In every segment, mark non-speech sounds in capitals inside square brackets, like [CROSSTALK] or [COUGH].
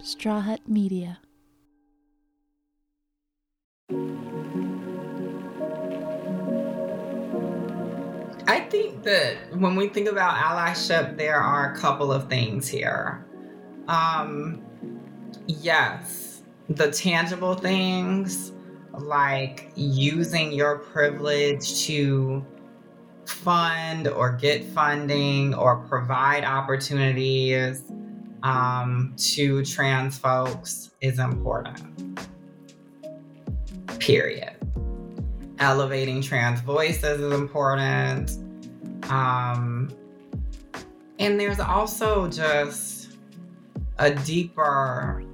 Straw Hut Media. I think that when we think about allyship, there are a couple of things here. Um, yes, the tangible things like using your privilege to fund or get funding or provide opportunities um, to trans folks is important. Period elevating trans voices is important. Um, and there's also just a deeper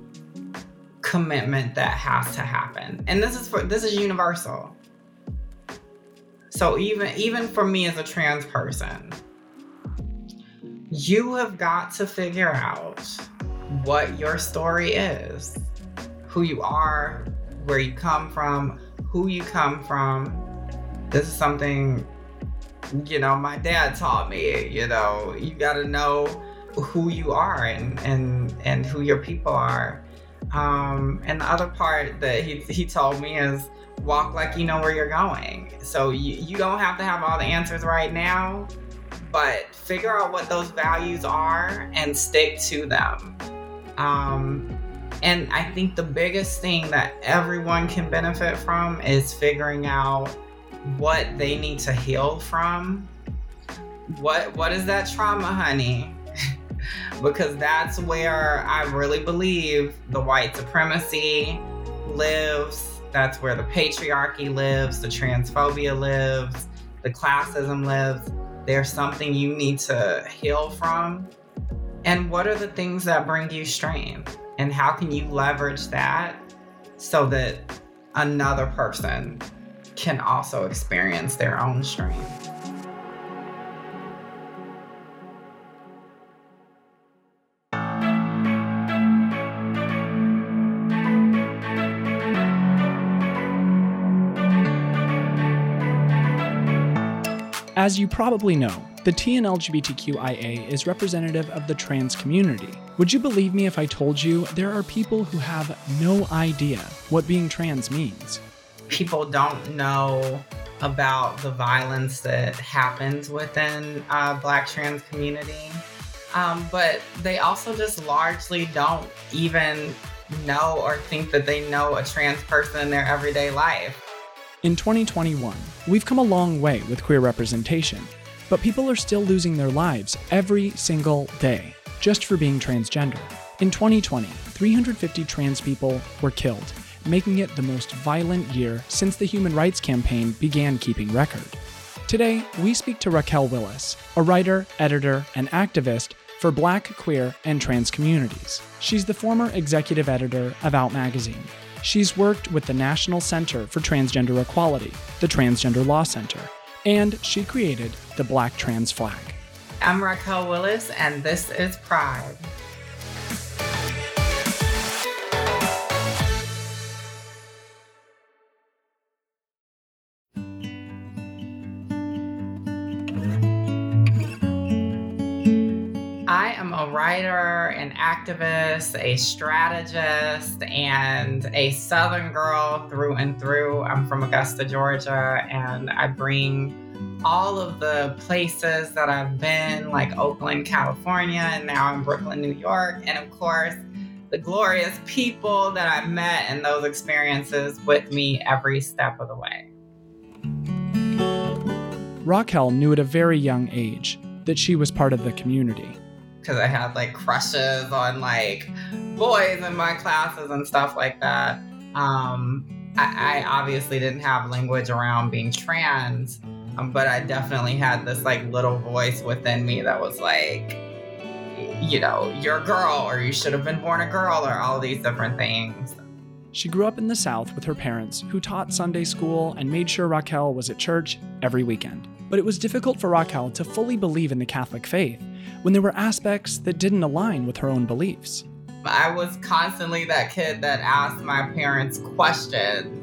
commitment that has to happen. And this is for this is universal. So even even for me as a trans person, you have got to figure out what your story is, who you are, where you come from, who you come from. This is something, you know, my dad taught me, you know, you got to know who you are and, and, and who your people are. Um, and the other part that he, he told me is walk like you know where you're going. So you, you don't have to have all the answers right now, but figure out what those values are and stick to them. Um, and I think the biggest thing that everyone can benefit from is figuring out what they need to heal from. What what is that trauma, honey? [LAUGHS] because that's where I really believe the white supremacy lives. That's where the patriarchy lives, the transphobia lives, the classism lives. There's something you need to heal from. And what are the things that bring you strength? and how can you leverage that so that another person can also experience their own strength As you probably know, the T in LGBTQIA is representative of the trans community. Would you believe me if I told you there are people who have no idea what being trans means? People don't know about the violence that happens within uh, Black trans community, um, but they also just largely don't even know or think that they know a trans person in their everyday life. In 2021, we've come a long way with queer representation, but people are still losing their lives every single day just for being transgender. In 2020, 350 trans people were killed, making it the most violent year since the Human Rights Campaign began keeping record. Today, we speak to Raquel Willis, a writer, editor, and activist for Black, queer, and trans communities. She's the former executive editor of Out Magazine, She's worked with the National Center for Transgender Equality, the Transgender Law Center, and she created the Black Trans Flag. I'm Raquel Willis, and this is Pride. I am a writer, activist, a strategist, and a Southern girl through and through. I'm from Augusta, Georgia, and I bring all of the places that I've been, like Oakland, California, and now in Brooklyn, New York, and of course, the glorious people that I've met and those experiences with me every step of the way. Raquel knew at a very young age that she was part of the community because I had like crushes on like boys in my classes and stuff like that. Um, I, I obviously didn't have language around being trans, um, but I definitely had this like little voice within me that was like, you know, you're a girl, or you should have been born a girl, or all these different things. She grew up in the South with her parents, who taught Sunday school and made sure Raquel was at church every weekend. But it was difficult for Raquel to fully believe in the Catholic faith when there were aspects that didn't align with her own beliefs. I was constantly that kid that asked my parents questions.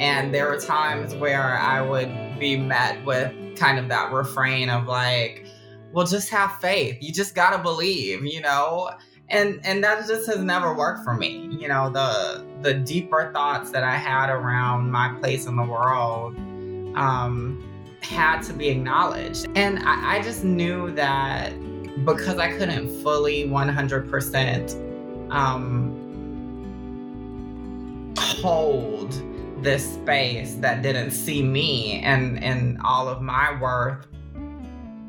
And there were times where I would be met with kind of that refrain of like, well, just have faith. You just got to believe, you know? and and that just has never worked for me you know the the deeper thoughts that i had around my place in the world um had to be acknowledged and i, I just knew that because i couldn't fully 100% um hold this space that didn't see me and and all of my worth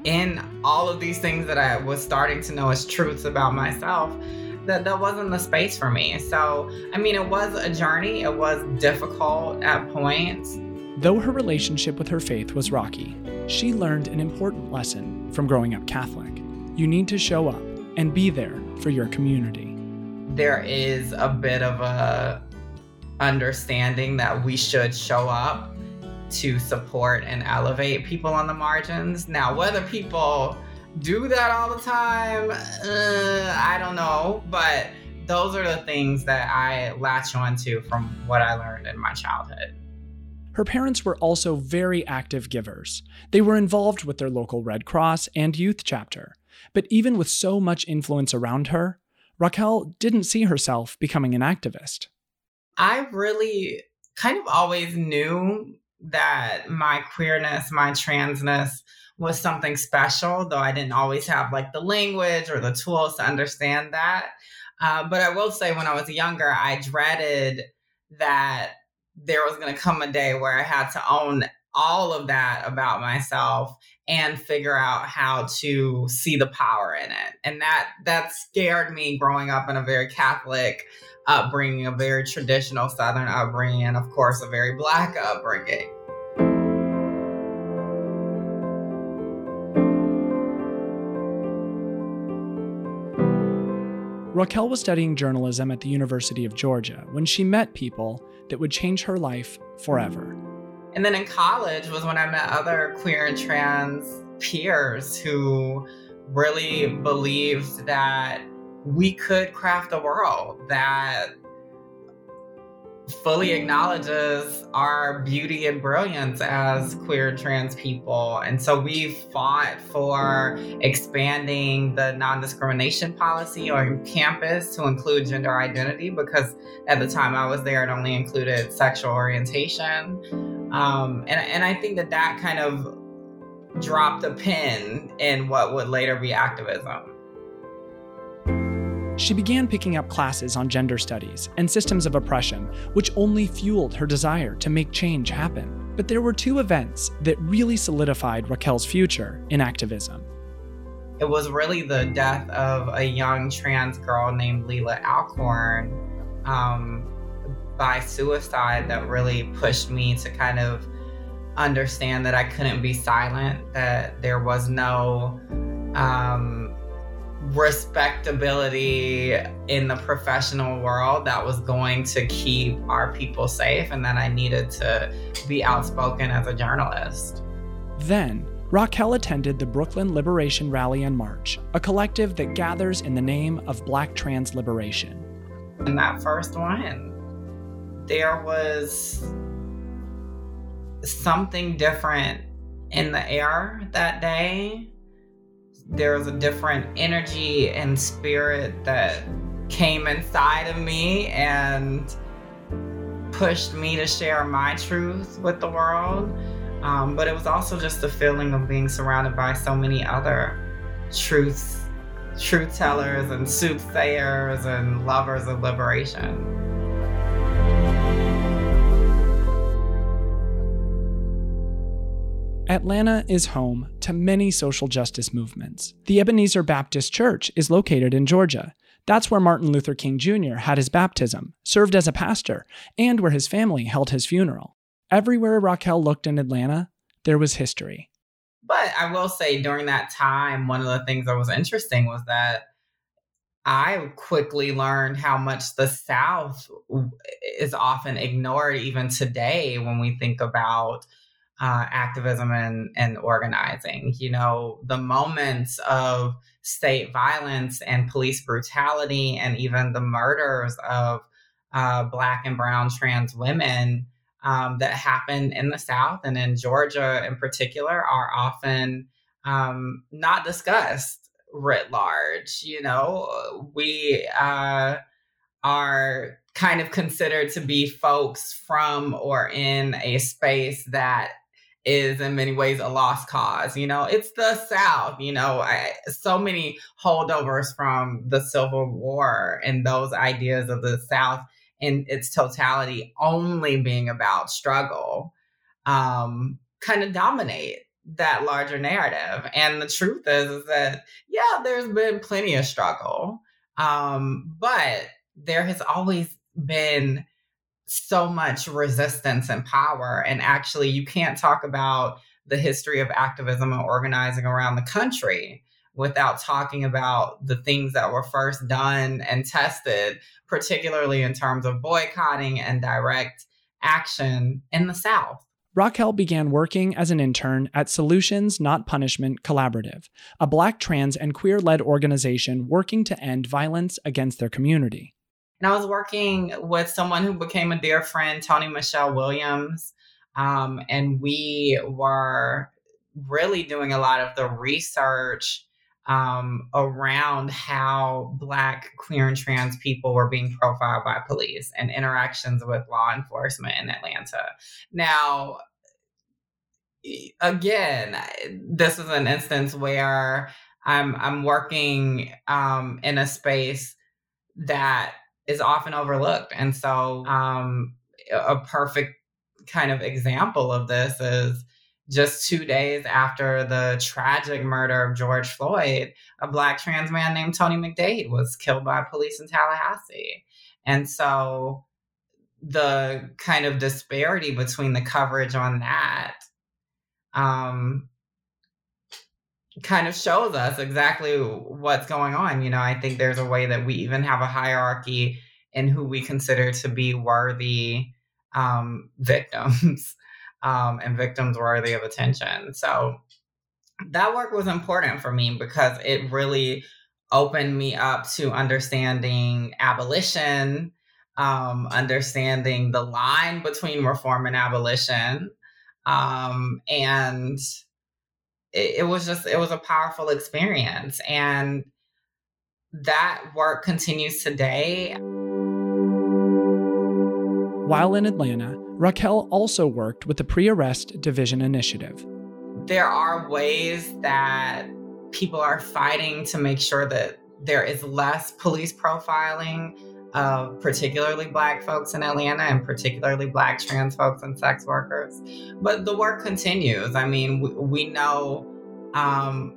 in all of these things that I was starting to know as truths about myself, that that wasn't the space for me. So, I mean, it was a journey. It was difficult at points. Though her relationship with her faith was rocky, she learned an important lesson from growing up Catholic. You need to show up and be there for your community. There is a bit of a understanding that we should show up to support and elevate people on the margins. Now, whether people do that all the time, uh, I don't know, but those are the things that I latch onto from what I learned in my childhood. Her parents were also very active givers. They were involved with their local Red Cross and youth chapter. But even with so much influence around her, Raquel didn't see herself becoming an activist. I really kind of always knew that my queerness, my transness was something special, though I didn't always have like the language or the tools to understand that. Uh, but I will say, when I was younger, I dreaded that there was going to come a day where I had to own all of that about myself and figure out how to see the power in it. And that that scared me growing up in a very Catholic upbringing, a very traditional Southern upbringing, and of course, a very Black upbringing. Raquel was studying journalism at the University of Georgia when she met people that would change her life forever. And then in college was when I met other queer and trans peers who really believed that we could craft a world that fully acknowledges our beauty and brilliance as queer trans people. And so we've fought for expanding the non discrimination policy on campus to include gender identity because at the time I was there, it only included sexual orientation. Um, and, and I think that that kind of dropped a pin in what would later be activism. She began picking up classes on gender studies and systems of oppression, which only fueled her desire to make change happen. But there were two events that really solidified Raquel's future in activism. It was really the death of a young trans girl named Leelah Alcorn um, by suicide that really pushed me to kind of understand that I couldn't be silent, that there was no um, respectability in the professional world that was going to keep our people safe, and that I needed to be outspoken as a journalist. Then, Raquel attended the Brooklyn Liberation Rally and March, a collective that gathers in the name of Black trans liberation. In that first one, there was something different in the air that day there was a different energy and spirit that came inside of me and pushed me to share my truth with the world. Um, but it was also just the feeling of being surrounded by so many other truths, truth tellers, and soothsayers and lovers of liberation. Atlanta is home to many social justice movements. The Ebenezer Baptist Church is located in Georgia. That's where Martin Luther King Jr. had his baptism, served as a pastor, and where his family held his funeral. Everywhere Raquel looked in Atlanta, there was history. But I will say, during that time, one of the things that was interesting was that I quickly learned how much the South is often ignored, even today, when we think about uh, activism and, and organizing. You know, the moments of state violence and police brutality, and even the murders of uh, Black and Brown trans women um, that happen in the South and in Georgia in particular are often um, not discussed writ large. You know, we uh, are kind of considered to be folks from or in a space that is in many ways a lost cause. You know, it's the South, you know, I, so many holdovers from the Civil War and those ideas of the South in its totality only being about struggle um, kind of dominate that larger narrative. And the truth is, is that, yeah, there's been plenty of struggle, um, but there has always been so much resistance and power. And actually, you can't talk about the history of activism and organizing around the country without talking about the things that were first done and tested, particularly in terms of boycotting and direct action in the South. Raquel began working as an intern at Solutions Not Punishment Collaborative, a Black trans and queer led organization working to end violence against their community. And I was working with someone who became a dear friend, Toni-Michelle Williams. Um, and we were really doing a lot of the research um, around how Black, queer, and trans people were being profiled by police and interactions with law enforcement in Atlanta. Now, again, this is an instance where I'm I'm working um, in a space that is often overlooked. And so, um, a perfect kind of example of this is just two days after the tragic murder of George Floyd, a Black trans man named Tony McDade was killed by police in Tallahassee. And so, the kind of disparity between the coverage on that um, kind of shows us exactly what's going on. You know, I think there's a way that we even have a hierarchy in who we consider to be worthy um, victims [LAUGHS] um, and victims worthy of attention. So that work was important for me because it really opened me up to understanding abolition, um, understanding the line between reform and abolition. Um, and it, it was just it was a powerful experience and that work continues today while in Atlanta, Raquel also worked with the Pre Arrest Diversion Initiative. There are ways that people are fighting to make sure that there is less police profiling of particularly Black folks in Atlanta and particularly Black trans folks and sex workers. But the work continues. I mean, we, we know um,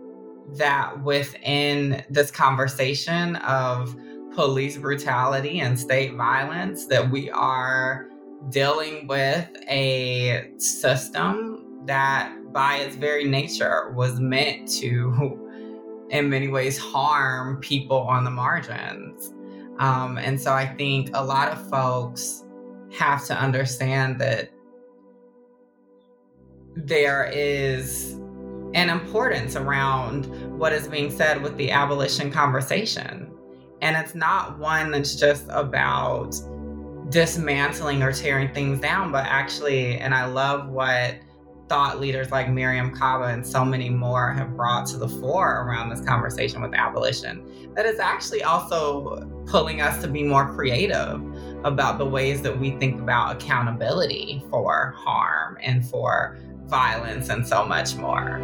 that within this conversation of police brutality and state violence, that we are dealing with a system that by its very nature was meant to [LAUGHS] in many ways harm people on the margins um, and so I think a lot of folks have to understand that there is an importance around what is being said with the abolition conversation. And it's not one that's just about dismantling or tearing things down, but actually, and I love what thought leaders like Mariame Kaba and so many more have brought to the fore around this conversation with abolition, that is actually also pulling us to be more creative about the ways that we think about accountability for harm and for violence and so much more.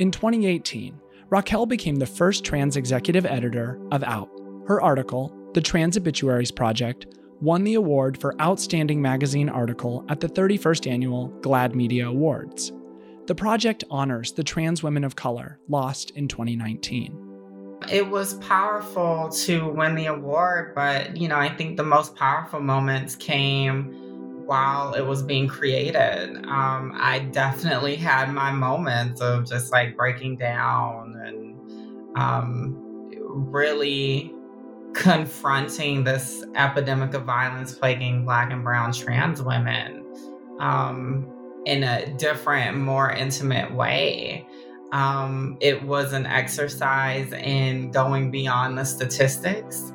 In 2018, Raquel became the first trans executive editor of Out, her article, The Trans Obituaries Project, won the award for Outstanding Magazine Article at the 31st Annual GLAAD Media Awards. The project honors the trans women of color lost in 2019. It was powerful to win the award, but you know, I think the most powerful moments came while it was being created. Um, I definitely had my moments of just like breaking down and um, really confronting this epidemic of violence plaguing Black and Brown trans women um, in a different, more intimate way. Um, it was an exercise in going beyond the statistics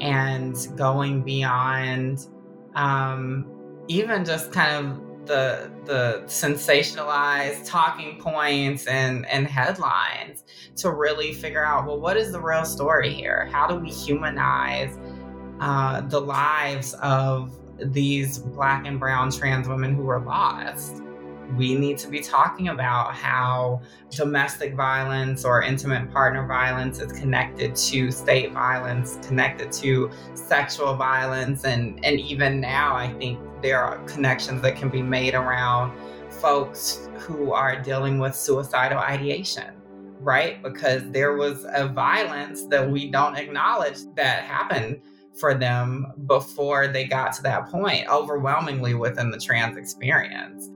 and going beyond um, even just kind of the the sensationalized talking points and and headlines to really figure out well what is the real story here how do we humanize uh, the lives of these black and brown trans women who are lost we need to be talking about how domestic violence or intimate partner violence is connected to state violence, connected to sexual violence. And, and even now, I think there are connections that can be made around folks who are dealing with suicidal ideation, right? Because there was a violence that we don't acknowledge that happened for them before they got to that point, overwhelmingly within the trans experience.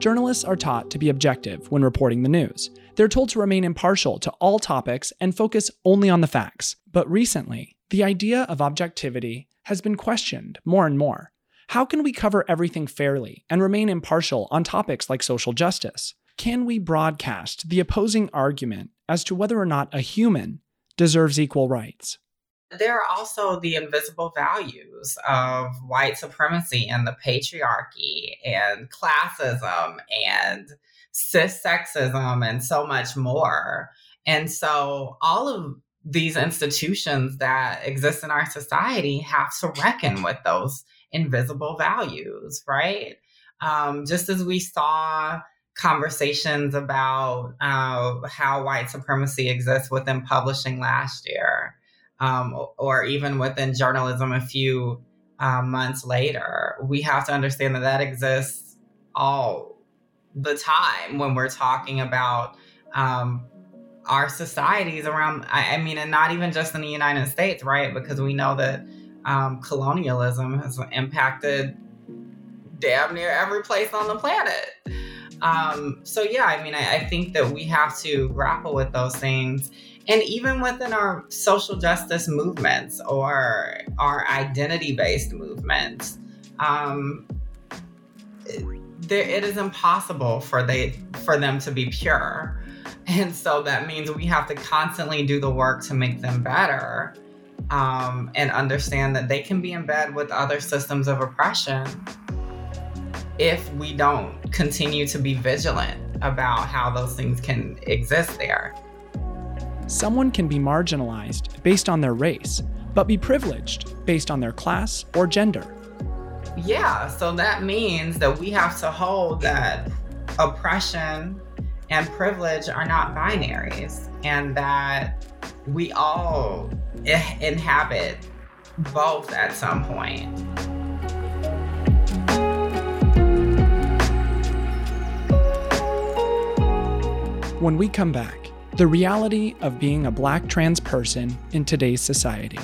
Journalists are taught to be objective when reporting the news. They're told to remain impartial to all topics and focus only on the facts. But recently, the idea of objectivity has been questioned more and more. How can we cover everything fairly and remain impartial on topics like social justice? Can we broadcast the opposing argument as to whether or not a human deserves equal rights? there are also the invisible values of white supremacy and the patriarchy and classism and cis sexism and so much more. And so all of these institutions that exist in our society have to reckon with those invisible values, right? Um, just as we saw conversations about uh, how white supremacy exists within publishing last year um, or even within journalism a few uh, months later. We have to understand that that exists all the time when we're talking about um, our societies around, I, I, mean, and not even just in the United States, right? Because we know that um, colonialism has impacted damn near every place on the planet. Um, so, yeah, I mean, I, I think that we have to grapple with those things and even within our social justice movements or our identity based movements, um, there, it is impossible for they for them to be pure, and so that means we have to constantly do the work to make them better, um, and understand that they can be in bed with other systems of oppression if we don't continue to be vigilant about how those things can exist there someone can be marginalized based on their race, but be privileged based on their class or gender. Yeah, so that means that we have to hold that oppression and privilege are not binaries and that we all eh, inhabit both at some point. When we come back, the reality of being a black trans person in today's society.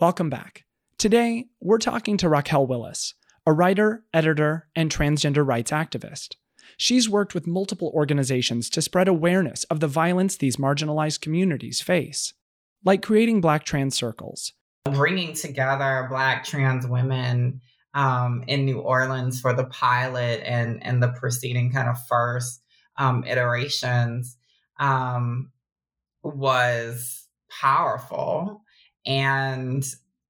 Welcome back. Today, we're talking to Raquel Willis, a writer, editor, and transgender rights activist. She's worked with multiple organizations to spread awareness of the violence these marginalized communities face, like creating Black Trans Circles, bringing together Black trans women um, in New Orleans for the pilot and and the preceding kind of first um, iterations um, was powerful and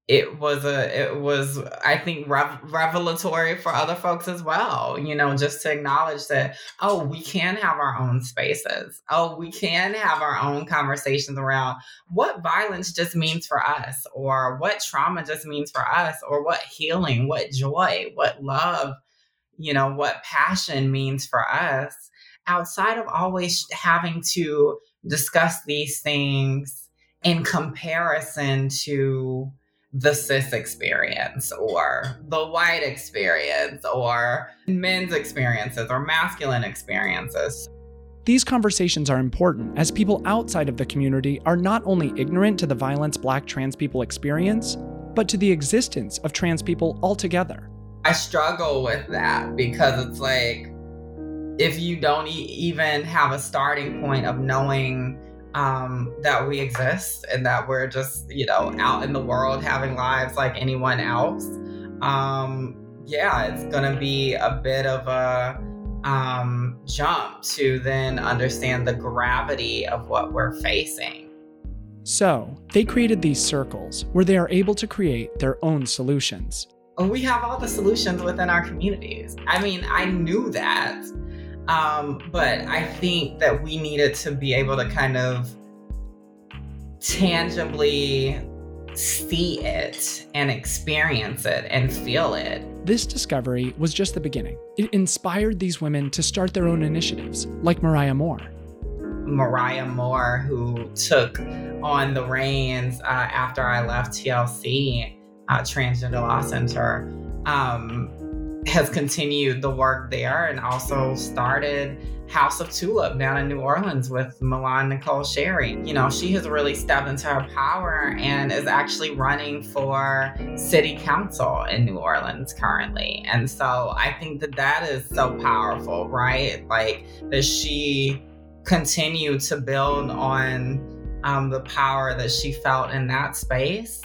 it was a it was i think rev- revelatory for other folks as well you know just to acknowledge that oh we can have our own spaces. Oh we can have our own conversations around what violence just means for us or what trauma just means for us or what healing what joy what love you know what passion means for us outside of always having to discuss these things in comparison to the cis experience or the white experience or men's experiences or masculine experiences. These conversations are important as people outside of the community are not only ignorant to the violence black trans people experience, but to the existence of trans people altogether. I struggle with that because it's like if you don't e- even have a starting point of knowing um, that we exist and that we're just, you know, out in the world having lives like anyone else. Um, yeah, it's going to be a bit of a um, jump to then understand the gravity of what we're facing. So, they created these circles where they are able to create their own solutions. We have all the solutions within our communities. I mean, I knew that. Um, but I think that we needed to be able to kind of tangibly see it and experience it and feel it. This discovery was just the beginning. It inspired these women to start their own initiatives, like Mariah Moore. Mariah Moore, who took on the reins uh, after I left TLC, uh, Transgender Law Center, um, has continued the work there and also started House of Tulip down in New Orleans with Milan Nicole Sherry. You know, she has really stepped into her power and is actually running for city council in New Orleans currently. And so I think that that is so powerful, right? Like that she continued to build on um, the power that she felt in that space.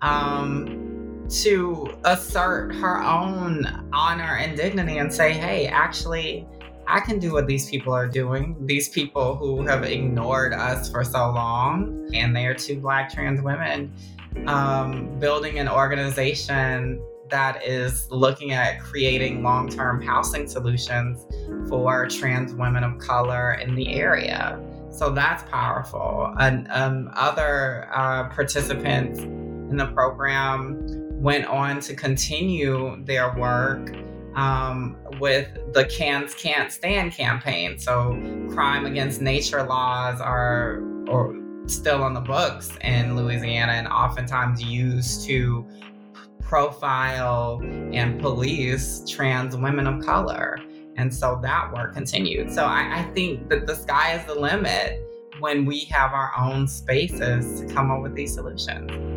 Um, to assert her own honor and dignity and say, hey, actually, I can do what these people are doing. These people who have ignored us for so long, and they are two Black trans women um, building an organization that is looking at creating long term housing solutions for trans women of color in the area. So that's powerful. And um, other uh, participants in the program went on to continue their work um, with the CANS Can't Stand campaign. So, crime against nature laws are still on the books in Louisiana and oftentimes used to profile and police trans women of color. And so that work continued. So I, I think that the sky is the limit when we have our own spaces to come up with these solutions.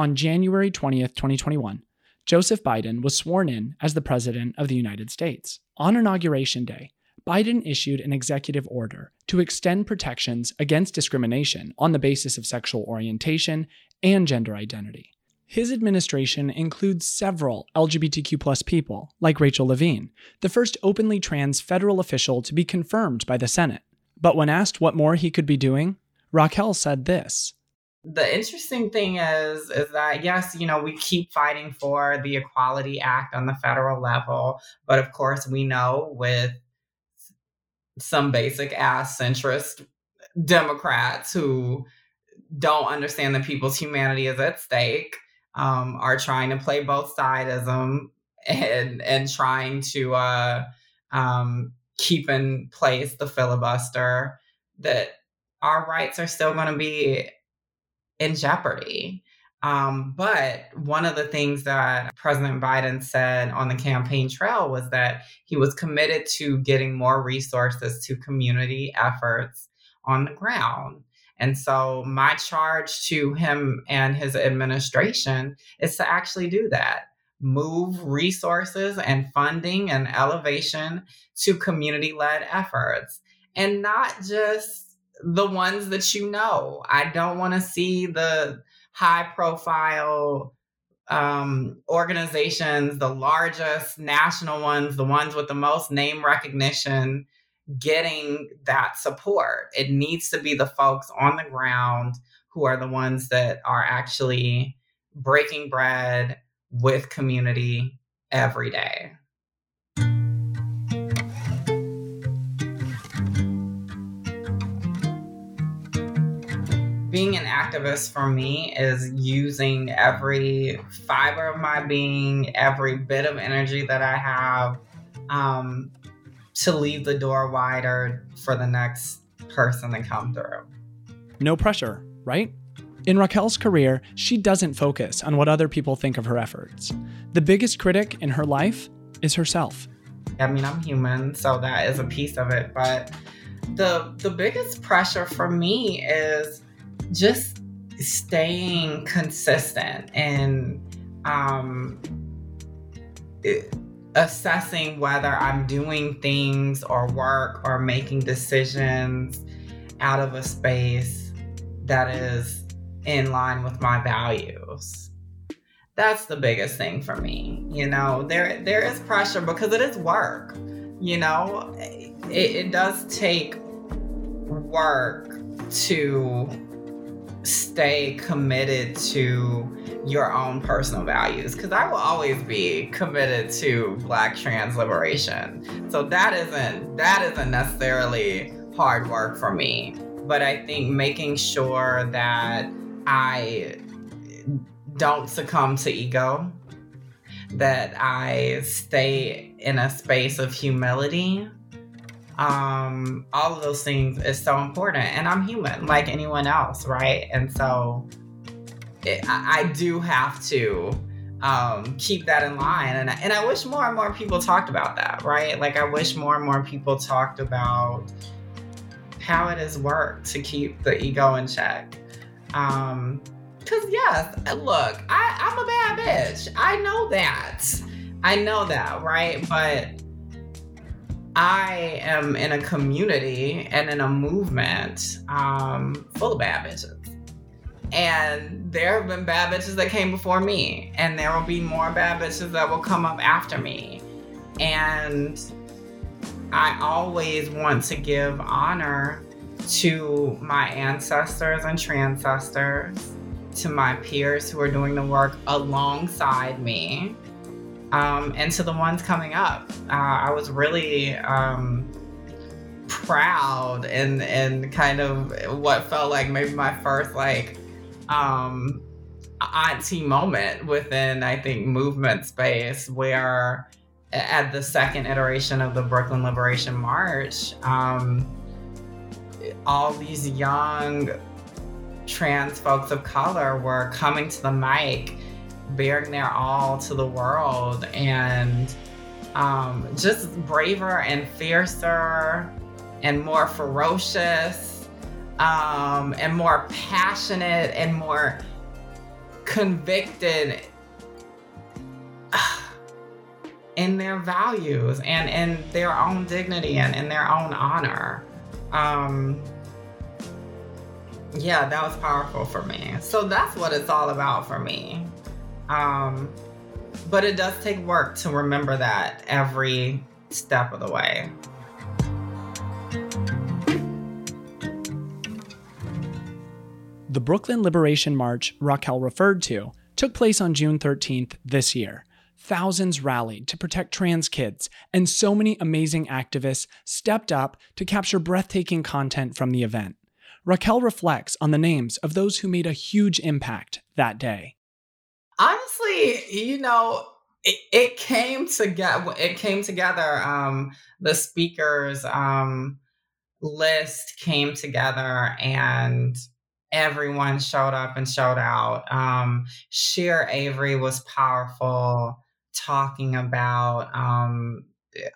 On January 20th, 2021, Joseph Biden was sworn in as the President of the United States. On Inauguration Day, Biden issued an executive order to extend protections against discrimination on the basis of sexual orientation and gender identity. His administration includes several LGBTQ people, like Rachel Levine, the first openly trans federal official to be confirmed by the Senate. But when asked what more he could be doing, Raquel said this the interesting thing is is that yes you know we keep fighting for the equality act on the federal level but of course we know with some basic ass centrist democrats who don't understand that people's humanity is at stake um, are trying to play both sidism and and trying to uh, um, keep in place the filibuster that our rights are still going to be in jeopardy. Um, but one of the things that President Biden said on the campaign trail was that he was committed to getting more resources to community efforts on the ground. And so, my charge to him and his administration is to actually do that move resources and funding and elevation to community led efforts and not just the ones that you know. I don't want to see the high profile um, organizations, the largest national ones, the ones with the most name recognition, getting that support. It needs to be the folks on the ground who are the ones that are actually breaking bread with community every day. Being an activist for me is using every fiber of my being, every bit of energy that I have um, to leave the door wider for the next person to come through. No pressure, right? In Raquel's career, she doesn't focus on what other people think of her efforts. The biggest critic in her life is herself. I mean, I'm human, so that is a piece of it, but the the biggest pressure for me is just staying consistent and um, assessing whether I'm doing things or work or making decisions out of a space that is in line with my values. That's the biggest thing for me. You know, there there is pressure because it is work. You know, it, it does take work to stay committed to your own personal values because I will always be committed to black trans liberation. So that isn't that isn't necessarily hard work for me, but I think making sure that I don't succumb to ego, that I stay in a space of humility um, all of those things is so important. And I'm human like anyone else, right? And so it, I, I, do have to um, keep that in line. And, and I wish more and more people talked about that, right? Like, I wish more and more people talked about how it has worked to keep the ego in check. Um, Cause yes, look, I, I'm a bad bitch. I know that. I know that, right? But I am in a community and in a movement um, full of bad bitches. And there have been bad bitches that came before me, and there will be more bad bitches that will come up after me. And I always want to give honor to my ancestors and transcestors, to my peers who are doing the work alongside me um, and to the ones coming up. Uh, I was really um, proud and and kind of what felt like maybe my first like um, auntie moment within I think movement space where at the second iteration of the Brooklyn Liberation March, um, all these young trans folks of color were coming to the mic bearing their all to the world and um, just braver and fiercer and more ferocious um, and more passionate and more convicted [SIGHS] in their values and in their own dignity and in their own honor. Um, yeah, that was powerful for me. So that's what it's all about for me. Um, but it does take work to remember that every step of the way. The Brooklyn Liberation March Raquel referred to took place on June 13th this year. Thousands rallied to protect trans kids, and so many amazing activists stepped up to capture breathtaking content from the event. Raquel reflects on the names of those who made a huge impact that day honestly, you know, it, it came together. It came together. Um, the speakers um, list came together, and everyone showed up and showed out. Um, Shera Avery was powerful, talking about um,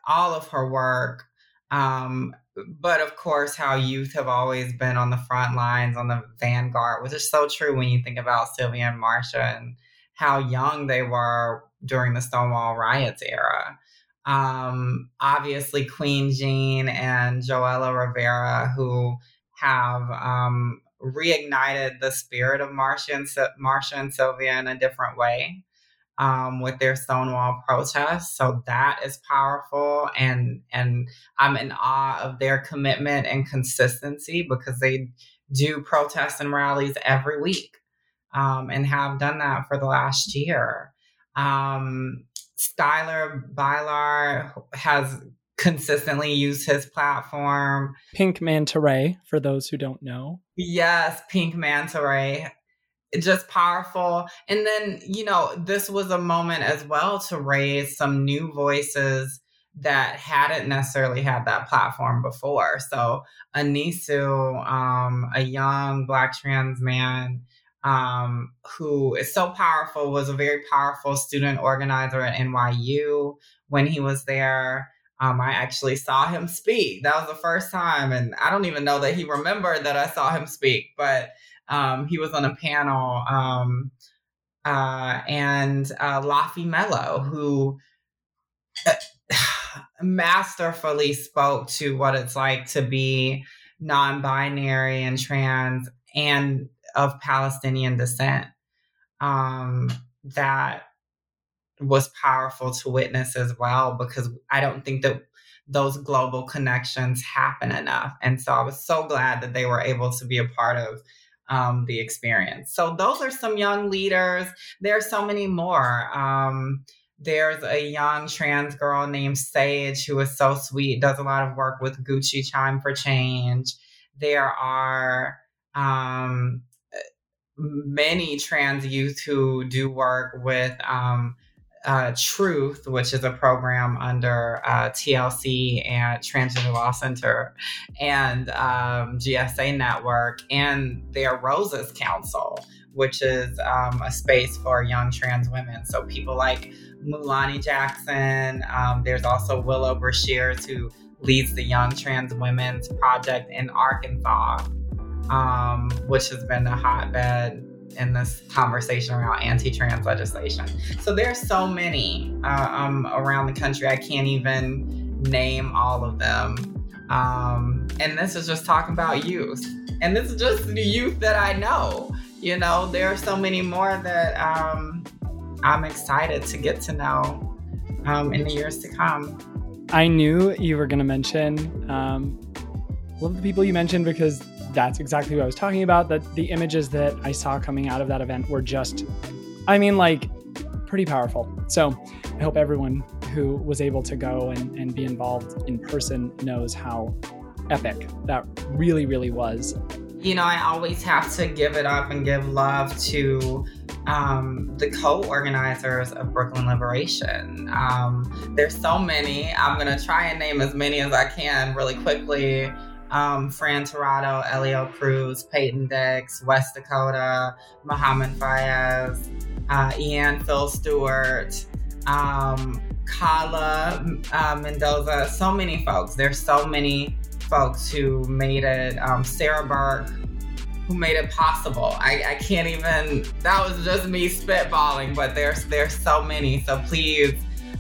all of her work. Um, but of course, how youth have always been on the front lines, on the vanguard, which is so true when you think about Sylvia and Marsha and how young they were during the Stonewall riots era. Um, obviously, Qween Jean and Joela Rivera, who have um, reignited the spirit of Marsha and, and Sylvia in a different way um, with their Stonewall protests. So that is powerful, and and I'm in awe of their commitment and consistency because they do protests and rallies every week um, and have done that for the last year. Um, Schuyler Bailar has consistently used his platform. Pink Manta Ray, for those who don't know. Yes, Pink Manta Ray. Just powerful. And then, you know, this was a moment as well to raise some new voices that hadn't necessarily had that platform before. So, Anisu, um, a young Black trans man, um, who is so powerful, was a very powerful student organizer at NYU when he was there. Um, I actually saw him speak. That was the first time. And I don't even know that he remembered that I saw him speak, but um, he was on a panel. Um, uh, and uh, Lafi Mello, who uh, [SIGHS] masterfully spoke to what it's like to be non binary and trans and of Palestinian descent um, that was powerful to witness as well because I don't think that those global connections happen enough. And so I was so glad that they were able to be a part of um, the experience. So those are some young leaders. There are so many more. Um, there's a young trans girl named Sage who is so sweet, does a lot of work with Gucci Chime for Change. There are um, many trans youth who do work with um, uh, Truth, which is a program under uh, TLC and Transgender Law Center and um, GSA Network, and their Roses Council, which is um, a space for young trans women. So people like Mulani Jackson. Um, there's also Willow Brashears, who leads the Young Trans Women's Project in Arkansas, um, which has been a hotbed in this conversation around anti-trans legislation. So there's so many uh, um, around the country. I can't even name all of them. Um, and this is just talking about youth. And this is just the youth that I know. You know, there are so many more that um, I'm excited to get to know um, in the years to come. I knew you were going to mention um, one of the people you mentioned because that's exactly what I was talking about. That the images that I saw coming out of that event were just, I mean, like pretty powerful. So I hope everyone who was able to go and, and be involved in person knows how epic that really, really was. You know, I always have to give it up and give love to um, the co-organizers of Brooklyn Liberation. Um, there's so many. I'm gonna try and name as many as I can really quickly um, Fran Tirado, Eliel Cruz, Peyton Dix, West Dakota, Mohammed Fayaz, uh, Ianne Fields Stewart, um, Kala uh, Mendoza, so many folks. There's so many folks who made it. Um, Sarah Burke, who made it possible. I, I can't even, that was just me spitballing, but there's there's so many. So please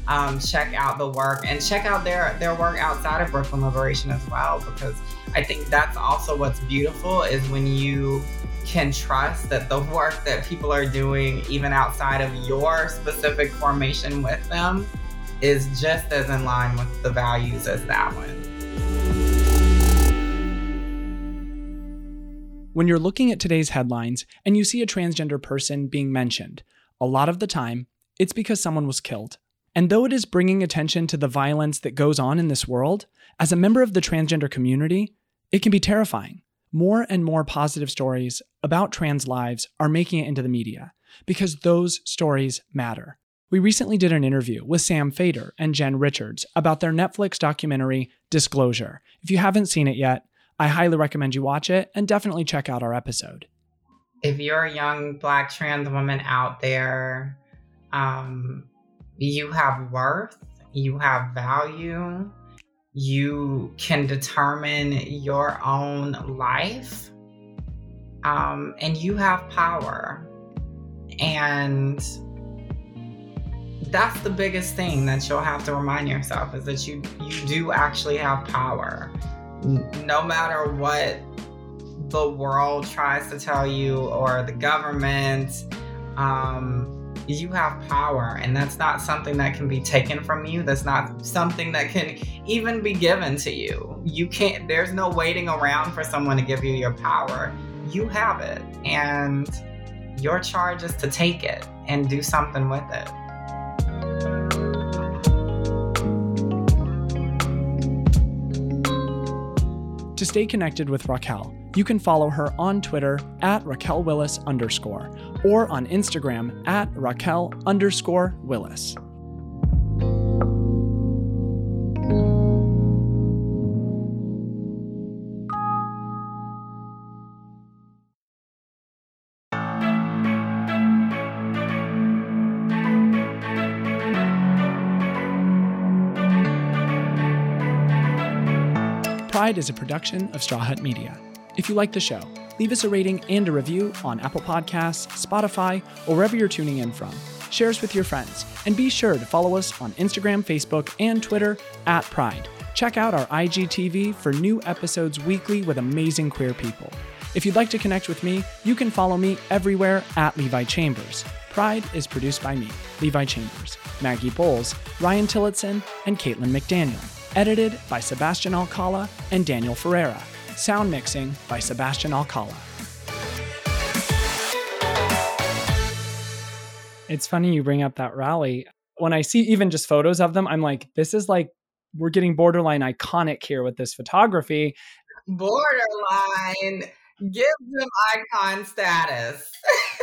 um, check out the work and check out their their work outside of Brooklyn Liberation as well, because I think that's also what's beautiful is when you can trust that the work that people are doing, even outside of your specific formation with them, is just as in line with the values as that one. When you're looking at today's headlines and you see a transgender person being mentioned, a lot of the time, it's because someone was killed. And though it is bringing attention to the violence that goes on in this world, as a member of the transgender community, it can be terrifying. More and more positive stories about trans lives are making it into the media because those stories matter. We recently did an interview with Sam Feder and Jen Richards about their Netflix documentary, Disclosure. If you haven't seen it yet, I highly recommend you watch it and definitely check out our episode. If you're a young Black trans woman out there, um, you have worth, you have value, you can determine your own life, um, and you have power. And that's the biggest thing that you'll have to remind yourself is that you you do actually have power no matter what the world tries to tell you or the government um, you have power and that's not something that can be taken from you. That's not something that can even be given to you. You can't there's no waiting around for someone to give you your power. You have it and your charge is to take it and do something with it. To stay connected with Raquel you can follow her on Twitter at Raquel Willis underscore or on Instagram at Raquel underscore Willis. Pride is a production of Straw Hut Media. If you like the show, leave us a rating and a review on Apple Podcasts, Spotify, or wherever you're tuning in from. Share us with your friends, and be sure to follow us on Instagram, Facebook, and Twitter at Pride. Check out our IGTV for new episodes weekly with amazing queer people. If you'd like to connect with me, you can follow me everywhere at Levi Chambers. Pride is produced by me, Levi Chambers, Maggie Boles, Ryan Tillotson, and Caitlin McDaniel. Edited by Sebastian Alcala and Daniel Ferreira. Sound mixing by Sebastian Alcala. It's funny you bring up that rally. When I see even just photos of them, I'm like, this is like, we're getting borderline iconic here with this photography. Borderline. Give them icon status. [LAUGHS]